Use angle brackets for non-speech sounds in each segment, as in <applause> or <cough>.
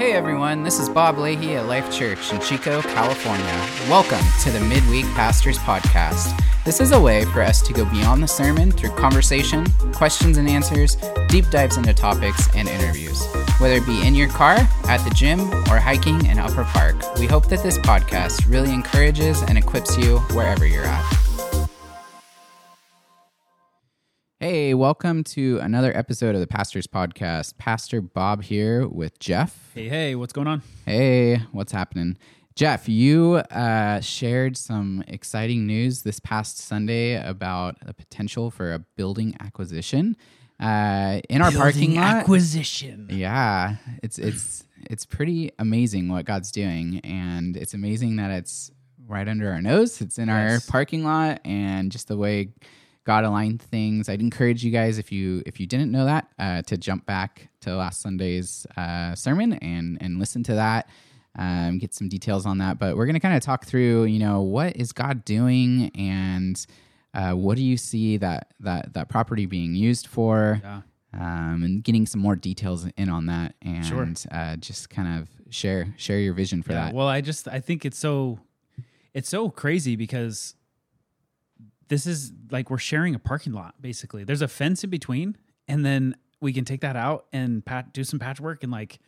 Hey everyone, this is Bob Leahy at Life Church in Chico, California. Welcome to the Midweek Pastors Podcast. This is a way for us to go beyond the sermon through conversation, questions and answers, deep dives into topics, and interviews. Whether it be in your car, at the gym, or hiking in Upper Park, we hope that this podcast really encourages and equips you wherever you're at. Hey, welcome to another episode of the Pastors Podcast. Pastor Bob here with Jeff. Hey, hey, what's going on? Hey, what's happening? Jeff, you uh, shared some exciting news this past Sunday about the potential for a building acquisition uh, in our parking lot. acquisition. Yeah, it's it's it's pretty amazing what God's doing, and it's amazing that it's right under our nose. It's in Yes. our parking lot, and just the way God aligned things. I'd encourage you guys if you if you didn't know that uh, to jump back to last Sunday's uh, sermon and and listen to that. Um, get some details on that, but we're going to kind of talk through, you know, what is God doing, and uh, what do you see that that that property being used for? Yeah. um, and getting some more details in on that, and Sure. uh, just kind of share share your vision for Yeah, that. Well, I just I think it's so it's so crazy because this is like we're sharing a parking lot basically. There's a fence in between and then we can take that out and pat do some patchwork and like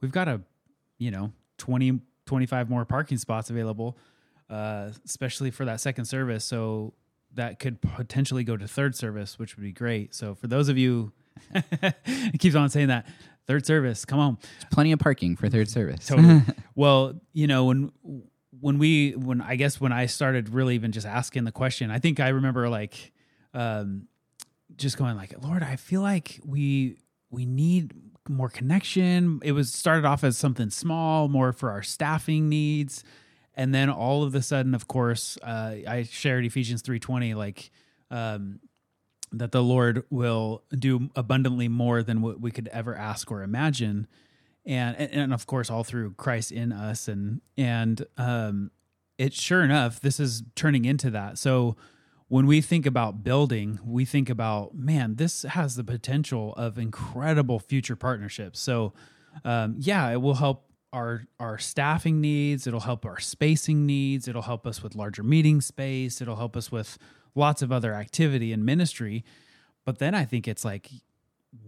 we've got a you know 20 25 more parking spots available uh especially for that second service so that could potentially go to third service which would be great. So for those of you <laughs> it keeps on saying that third service, come on. There's plenty of parking for third service. Totally. <laughs> well, you know, when when we when I guess when I started really even just asking the question, I think I remember like um just going like, Lord, I feel like we we need more connection. It was started off as something small, more for our staffing needs. And then all of a sudden, of course, uh, I shared Ephesians 3.20, like um, that the Lord will do abundantly more than what we could ever ask or imagine and and, and of course all through Christ in us. And and um it sure enough this is turning into that. So when we think about building we think about man this has the potential of incredible future partnerships. So um yeah it will help our our staffing needs. It'll help our spacing needs. It'll help us with larger meeting space. It'll help us with lots of other activity and ministry. But then i think it's like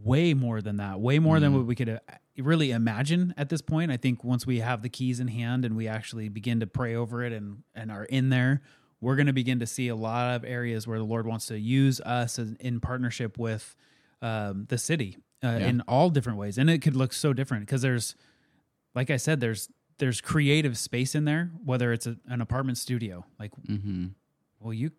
way more than that, way more than what we could uh, really imagine at this point. I think once we have the keys in hand and we actually begin to pray over it and and are in there, we're going to begin to see a lot of areas where the Lord wants to use us as, in partnership with um, the city uh, in all different ways, and it could look so different because there's, like I said, there's there's creative space in there, whether it's a, an apartment studio, like mm-hmm. well you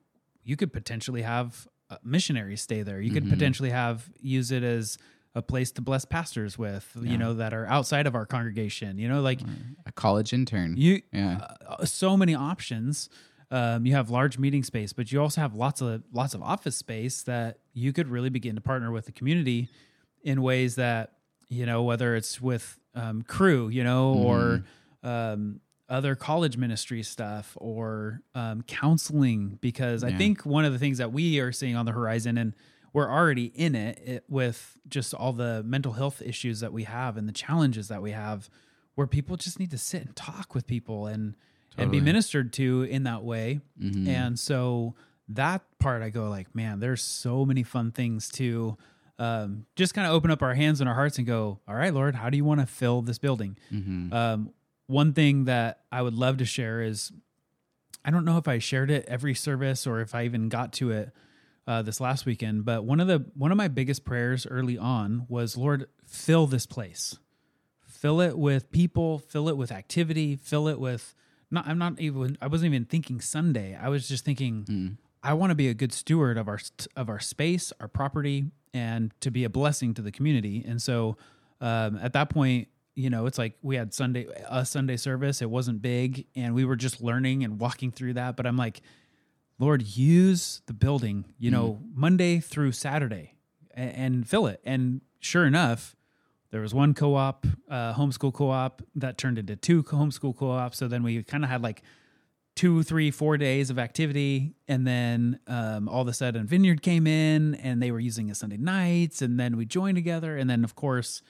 you could potentially have missionaries stay there you could Mhm. potentially have use it as a place to bless pastors with Yeah. you know that are outside of our congregation you know like A college intern. you yeah. uh, so many options um, you have large meeting space but you also have lots of lots of office space that you could really begin to partner with the community in ways that you know whether it's with um, Cru you know or um, other college ministry stuff or um, counseling because i think one of the things that we are seeing on the horizon and we're already in it, it with just all the mental health issues that we have and the challenges that we have where people just need to sit and talk with people and and be ministered to in that way Mhm. and so that part I go like, man, there's so many fun things to um, just kind of open up our hands and our hearts and go, all right, Lord, how do you want to fill this building? Mhm. Um, one thing that I would love to share is I don't know if I shared it every service or if I even got to it uh, this last weekend, but one of the one of my biggest prayers early on was, Lord, fill this place, fill it with people, fill it with activity, fill it with. Not, I'm not even. I wasn't even thinking Sunday. I was just thinking. Mm. I want to be a good steward of our of our space, our property, and to be a blessing to the community. And so, um, at that point, you know, it's like we had Sunday a Sunday service. It wasn't big, and we were just learning and walking through that. But I'm like, Lord, use the building, you know, Monday through Saturday, and, and fill it. And sure enough, there was one co-op, uh, homeschool co-op that turned into two homeschool co-ops. So then we kind of had like two, three, four days of activity, and then um, all of a sudden Vineyard came in, and they were using it Sunday nights, and then we joined together, and then of course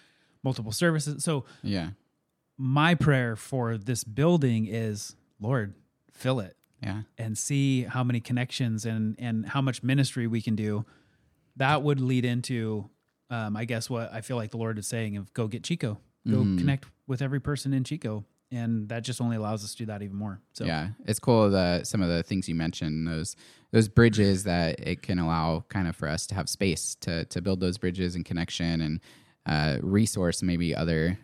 multiple services. So Yeah. my prayer for this building is, Lord, fill it Yeah. and see how many connections and and how much ministry we can do. That would lead into, um, I guess, what I feel like the Lord is saying of go get Chico, go Mhm. connect with every person in Chico, and that just only allows us to do that even more. So Yeah, it's cool. that some of the things you mentioned, those those bridges that it can allow, kind of for us to have space to to build those bridges and connection and uh, resource maybe other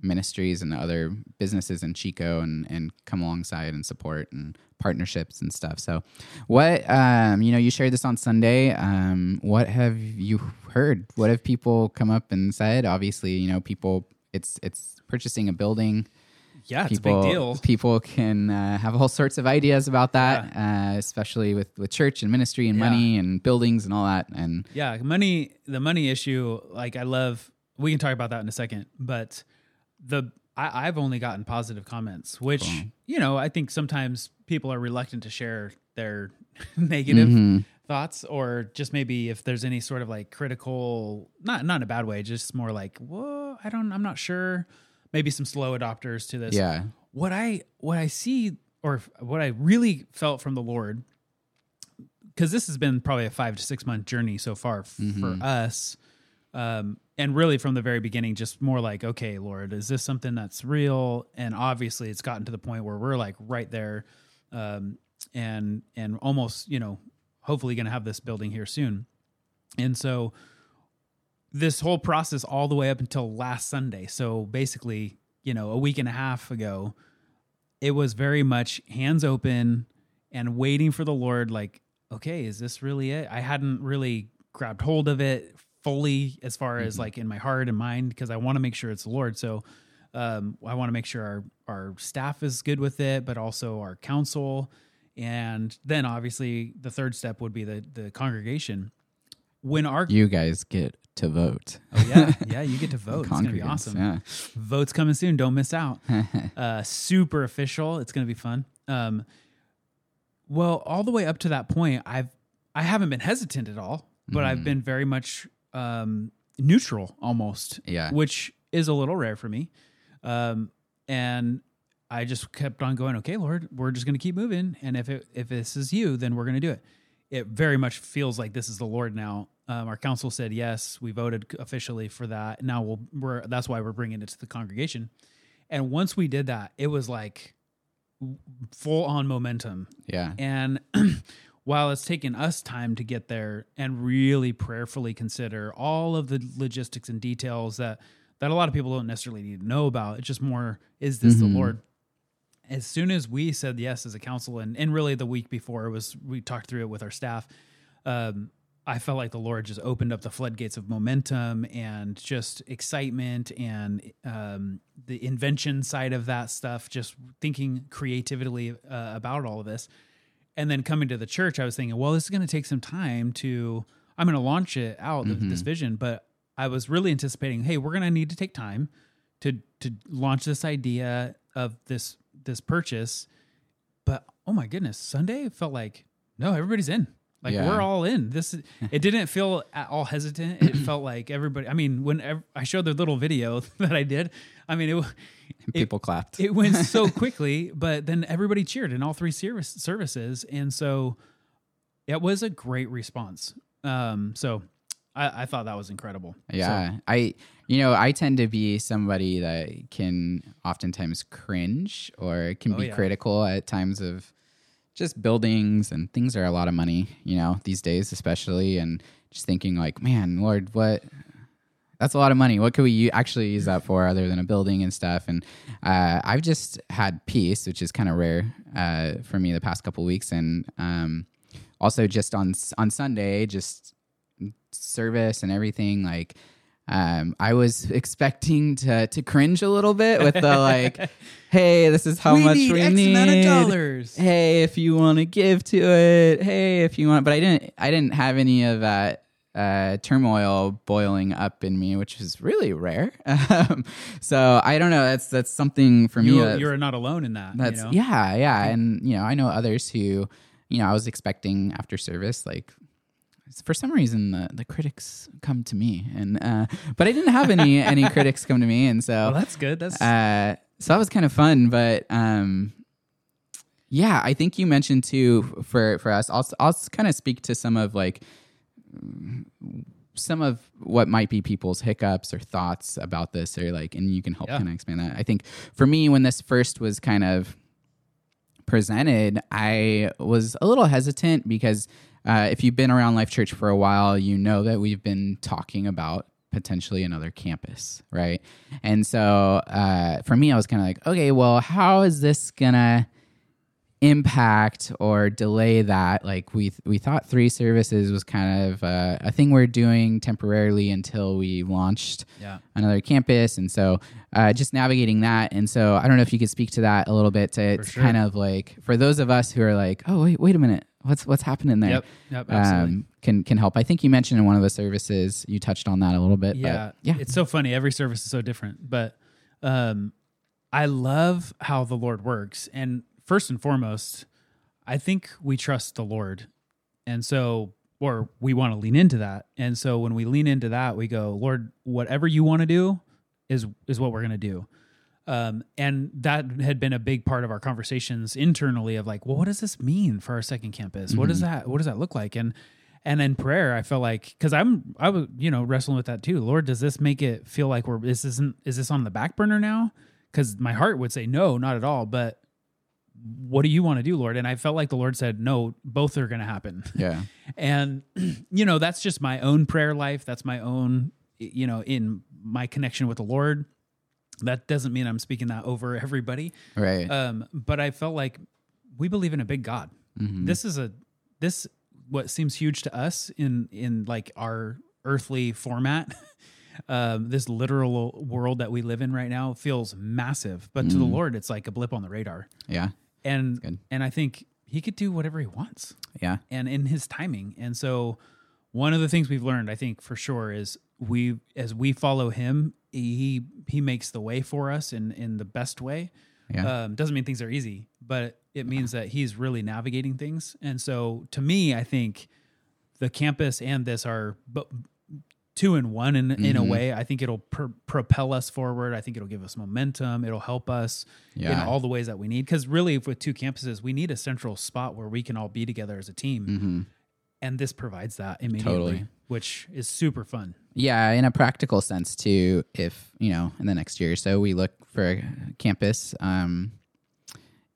ministries and other businesses in Chico and and come alongside and support and partnerships and stuff. So, what um, you know, you shared this on Sunday. Um, what have you heard? What have people come up and said? Obviously, you know, people. It's it's purchasing a building yeah, it's people a big deal. people can uh, have all sorts of ideas about that, uh, especially with with church and ministry and Yeah. money and buildings and all that. And Yeah, money. The money issue. Like I love. We can talk about that in a second. But the I, I've only gotten positive comments, which Cool. you know I think sometimes people are reluctant to share their <laughs> negative Mhm. thoughts, or just maybe if there's any sort of like critical, not not in a bad way, just more like, whoa, I don't, I'm not sure. Maybe some slow adopters to this. yeah, What I what I see, or what I really felt from the Lord because this has been probably a five to six month journey so far f- Mhm. for us. Um, and really from the very beginning, just more like, okay, Lord, is this something that's real? And obviously it's gotten to the point where we're like right there. Um, and, and almost, you know, hopefully going to have this building here soon. And so this whole process all the way up until last Sunday. So basically, you know, a week and a half ago, it was very much hands open and waiting for the Lord, like, okay, is this really it? I hadn't really grabbed hold of it fully as far as like in my heart and mind because I want to make sure it's the Lord. So um, I want to make sure our, our staff is good with it, but also our council. And then obviously the third step would be the, the congregation. When our you guys get to vote. oh yeah. <laughs> Yeah you get to vote. It's gonna be awesome. Yeah. votes coming soon. Don't miss out. <laughs> Uh, super official. It's gonna be fun. Um, well all the way up to that point i've i haven't been hesitant at all but i've Mhm. been very much um, neutral almost Yeah. which is a little rare for me. Um, and i just kept on going okay lord we're just gonna keep moving. And if it if this is you then we're gonna do it it very much feels like this is the Lord now. Um, our council said yes, we voted officially for that. Now we'll we're that's why we're bringing it to the congregation. And once we did that, it was like full on momentum. Yeah. And <clears throat> while it's taken us time to get there and really prayerfully consider all of the logistics and details that that a lot of people don't necessarily need to know about, it's just more is this Mhm. the Lord? As soon as we said yes as a council, and, and really the week before it was we talked through it with our staff, um, I felt like the Lord just opened up the floodgates of momentum and just excitement and um, the invention side of that stuff, just thinking creatively uh, about all of this. And then coming to the church, I was thinking, well, this is going to take some time to, I'm going to launch it out, th- this vision. But I was really anticipating, hey, we're going to need to take time to to launch this idea of this this purchase. But oh my goodness, Sunday felt like no, everybody's in. Like Yeah. we're all in. This is- it didn't feel at all hesitant. It felt like everybody. I mean, when I showed the little video <laughs> that I did, I mean, it w- People clapped. it went so <laughs> quickly, but then everybody cheered in all three service services, and so it was a great response. Um, so I, I thought that was incredible. So- Yeah, I you know I tend to be somebody that can oftentimes cringe or can Oh, be yeah. critical at times of just buildings and things are a lot of money, you know, these days especially, and just thinking like, man, Lord, what? That's a lot of money. What could we actually use that for other than a building and stuff? And uh, I've just had peace, which is kind of rare uh, for me the past couple weeks, and um, also just on on Sunday, just service and everything like um, I was <laughs> expecting to to cringe a little bit with the like, <laughs> hey, this is how much we need. dollars. Hey, if you want to give to it, hey, if you want. But I didn't. I didn't have any of that uh, turmoil boiling up in me, which is really rare. <laughs> Um, so I don't know. That's that's something for me. You, that's- you're not alone in that. that's you know? yeah, yeah, and you know, I know others who, you know, I was expecting after service like for some reason the, the critics come to me and uh, but I didn't have any <laughs> any critics come to me and so well, that's good. That's uh, so that was kind of fun but um, yeah I think you mentioned too for for us I'll I'll kind of speak to some of like some of what might be people's hiccups or thoughts about this or like and you can help Yeah. kind of expand that. I think for me when this first was kind of presented, I was a little hesitant because uh, if you've been around Life Church for a while, you know that we've been talking about potentially another campus, right? And so uh, for me, I was kind of like, okay, well, how is this gonna impact or delay that? Like we we thought three services was kind of uh, a thing we're doing temporarily until we launched yeah. another campus and so uh, just navigating that and so i don't know if you could speak to that a little bit to, to sure. kind of like for those of us who are like oh wait wait a minute what's what's happening there Yep. Yep. Absolutely. um, can can help i think you mentioned in one of the services you touched on that a little bit yeah. but yeah It's so funny. Every service is so different, but um, I love how the Lord works. And first and foremost, I think we trust the Lord, and so or we want to lean into that. And so when we lean into that, we go, Lord, whatever you want to do is is what we're going to do. Um, and that had been a big part of our conversations internally of like, well, what does this mean for our second campus? What does that what does that look like? And and in prayer, I felt like because I'm I was you know wrestling with that too. Lord, does this make it feel like we're this isn't is this on the back burner now? Because my heart would say no, not at all. But what do you want to do, Lord? And I felt like the Lord said no, both are going to happen. yeah <laughs> And <clears throat> you know that's just my own prayer life. That's my own you know in my connection with the Lord. That doesn't mean I'm speaking that over everybody. right Um, but I felt like we believe in a big God. Mhm. This is a this what seems huge to us in in like our earthly format. <laughs> um, this literal world that we live in right now feels massive, but to the Lord, it's like a blip on the radar. yeah And and I think He could do whatever He wants yeah and in his timing. And so one of the things we've learned, I think for sure, is we as we follow him, he he makes the way for us in in the best way. yeah Um, doesn't mean things are easy, but it means that he's really navigating things. And so to me, I think the campus and this are two in one in, in a Mhm. way. I think it'll pr- propel us forward. I think it'll give us momentum. It'll help us in all the ways that we need. Because really, with two campuses, we need a central spot where we can all be together as a team. hmm And this provides that immediately, Totally. which is super fun. Yeah, in a practical sense too. If you know, in the next year or so, we look for a campus. Um,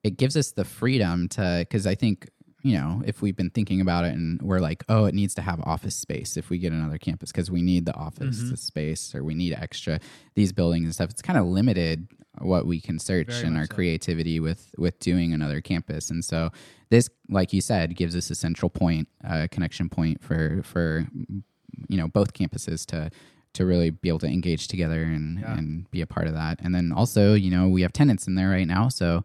it gives us the freedom to, because I think you know, if we've been thinking about it and we're like, oh, it needs to have office space if we get another campus because we need the office Mhm. space or we need extra these buildings and stuff. It's kind of limited what we can search Very and our so. creativity with with doing another campus. And so this, like you said, gives us a central point, a connection point for for you know both campuses to to really be able to engage together and Yeah. and be a part of that. And then also, you know, we have tenants in there right now, so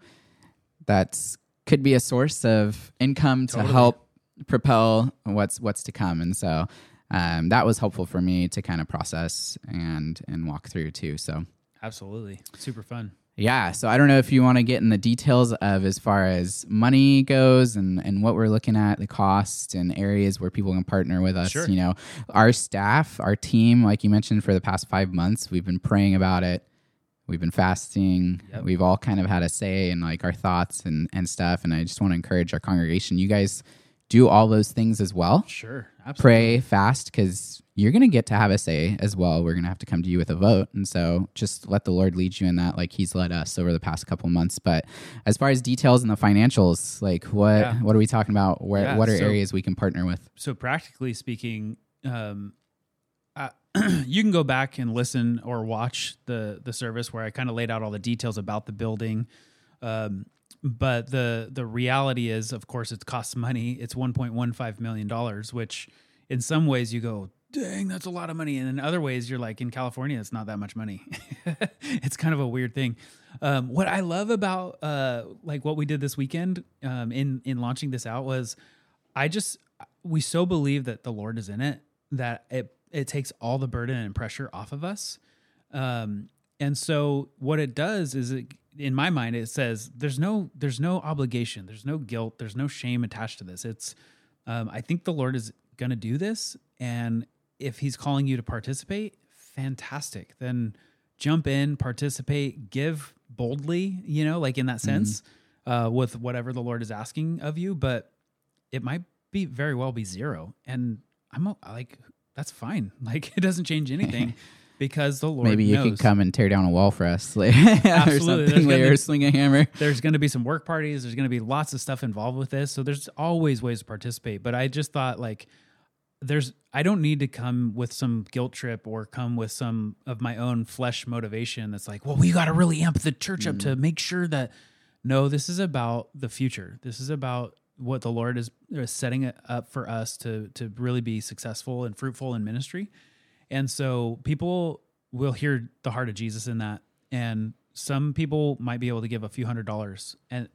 that's could be a source of income to Totally. help propel what's what's to come. And so um, that was helpful for me to kind of process and and walk through too. So Absolutely. Super fun. yeah, so I don't know if you want to get in the details of as far as money goes and, and what we're looking at, the cost and areas where people can partner with us. Sure. You know, our staff, our team, like you mentioned, for the past five months, we've been praying about it. We've been fasting. Yep. We've all kind of had a say in like our thoughts and, and stuff. And I just want to encourage our congregation. You guys do all those things as well Sure. Absolutely. pray fast because you're going to get to have a say as well. We're going to have to come to you with a vote. And so just let the Lord lead you in that, like he's led us over the past couple months. But as far as details and the financials, like what, Yeah. what are we talking about? Where, Yeah, what are so- areas we can partner with? so practically speaking, um, <clears throat> you can go back and listen or watch the the service where I kind of laid out all the details about the building. Um, but the the reality is, of course, it costs money. It's one point one five million dollars, which in some ways you go, dang, that's a lot of money, and in other ways you're like, in California, it's not that much money. <laughs> it's kind of a weird thing. Um, what I love about uh, like what we did this weekend um, in in launching this out was, I just we so believe that the Lord is in it that it it takes all the burden and pressure off of us. Um, and so what it does is it, in my mind it says there's no there's no obligation, there's no guilt, there's no shame attached to this. It's um, I think the Lord is going to do this and if he's calling you to participate, fantastic. Then jump in, participate, give boldly, you know, like in that sense, uh, with whatever the Lord is asking of you. But it might be very well be zero. And I'm like, that's fine. <laughs> Like it doesn't change anything <laughs> because the Lord Maybe you knows. could come and tear down a wall for us <laughs> later, or Absolutely. Something later, be- or swing a hammer. there's going to be some work parties. There's going to be lots of stuff involved with this. So there's always ways to participate. But I just thought like there's I don't need to come with some guilt trip or come with some of my own flesh motivation that's like, well, we got to really amp the church up to mm. make sure that no, this is about the future. This is about what the Lord is, is setting it up for us to to really be successful and fruitful in ministry. And so people will hear the heart of Jesus in that. And some people might be able to give a few hundred dollars and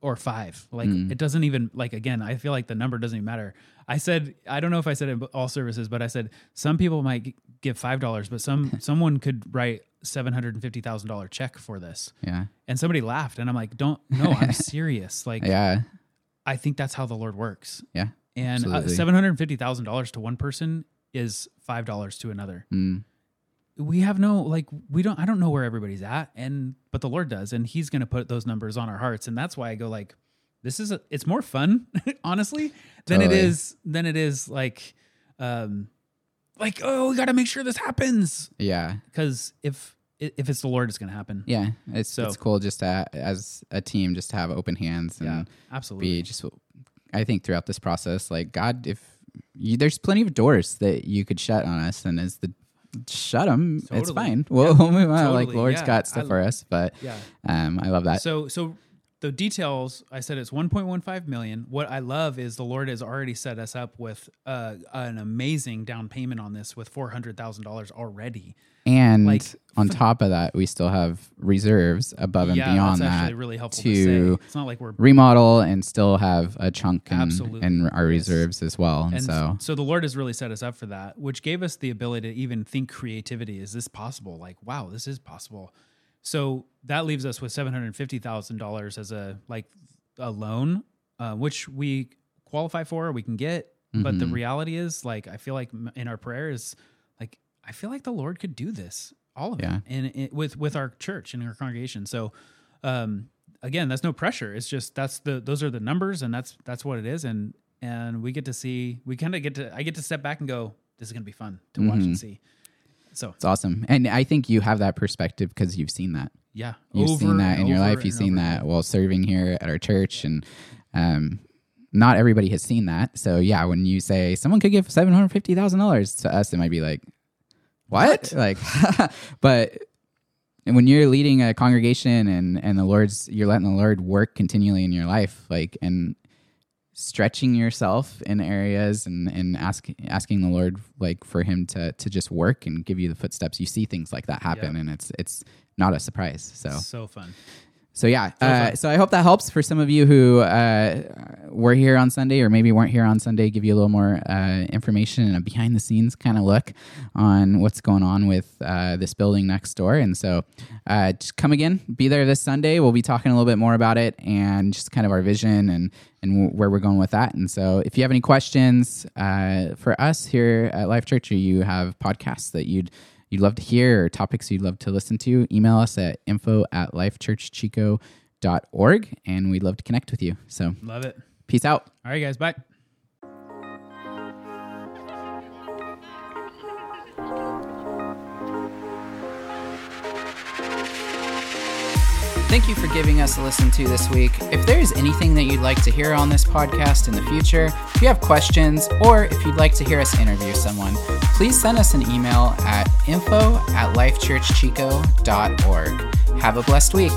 or five. Like mm. it doesn't even like again, I feel like the number doesn't even matter. I said I don't know if I said it in all services, but I said some people might give five dollars, but some <laughs> someone could write seven hundred and fifty thousand dollar check for this. Yeah, And somebody laughed, and I'm like, "Don't, no, I'm <laughs> serious. Like, yeah, I think that's how the Lord works. yeah. And uh, seven hundred fifty thousand dollars to one person is five dollars to another. Mm. We have no like we don't. I don't know where everybody's at, and but the Lord does, and He's going to put those numbers on our hearts, and that's why I go like, this is a, it's more fun, <laughs> honestly, than Totally. it is than it is like, um, like oh, we got to make sure this happens Yeah, because if if it's the Lord, it's going to happen. yeah. It's So- it's cool just to as a team just to have open hands and Yeah, absolutely. be just. I think throughout this process, like God, if you, there's plenty of doors that you could shut on us, and as the shut them, it's fine. We'll <laughs> move on. Like totally. Lord's Yeah. got stuff I- for us, but Yeah. um, I love that. So so the details I said it's 1.15 million. What I love is the Lord has already set us up with uh, an amazing down payment on this with four hundred thousand dollars already. And Like, on top of that, we still have reserves above and yeah, beyond that's actually that really helpful to to, say. It's not like we're remodel and still have a chunk in, Absolutely. in our Yes. reserves as well. And, and so, so the Lord has really set us up for that, which gave us the ability to even think creativity. Is this possible? Like, wow, this is possible. So that leaves us with seven hundred fifty thousand dollars as a like a loan, uh, which we qualify for, we can get. But the Mhm. reality is, like, I feel like in our prayers, like I feel like the Lord could do this, all of Yeah. it, and it, with with our church and our congregation. So, um, again, that's no pressure. It's just that's the those are the numbers, and that's that's what it is, and and we get to see, we kind of get to, I get to step back and go, this is gonna be fun to watch Mm-hmm. and see. So it's awesome. And I think you have that perspective because you've seen that. yeah, You've over seen that in your life. You've seen over that while serving here at our church. And um, not everybody has seen that. So, yeah, when you say someone could give $750,000 to us, it might be like, what? Like, <laughs> but and when you're leading a congregation and, and the Lord's, you're letting the Lord work continually in your life, like, and stretching yourself in areas and, and ask, asking the Lord, like, for him to, to just work and give you the footsteps, you see things like that happen. Yeah. And it's, it's not a surprise. So, So fun. So yeah, uh, so I hope that helps for some of you who uh, were here on Sunday or maybe weren't here on Sunday. Give you a little more uh, information and a behind the scenes kind of look on what's going on with uh, this building next door. And so, uh, just come again, be there this Sunday. We'll be talking a little bit more about it and just kind of our vision and and where we're going with that. And so, if you have any questions uh, for us here at Life Church, or you have podcasts that you'd you'd love to hear or topics you'd love to listen to, email us at info at lifechurchchico.org and we'd love to connect with you. So Love it. peace out. All right, guys, bye. Thank you for giving us a listen to this week. If there is anything that you'd like to hear on this podcast in the future, if you have questions, or if you'd like to hear us interview someone, please send us an email at info at lifechurchchico.org. Have a blessed week.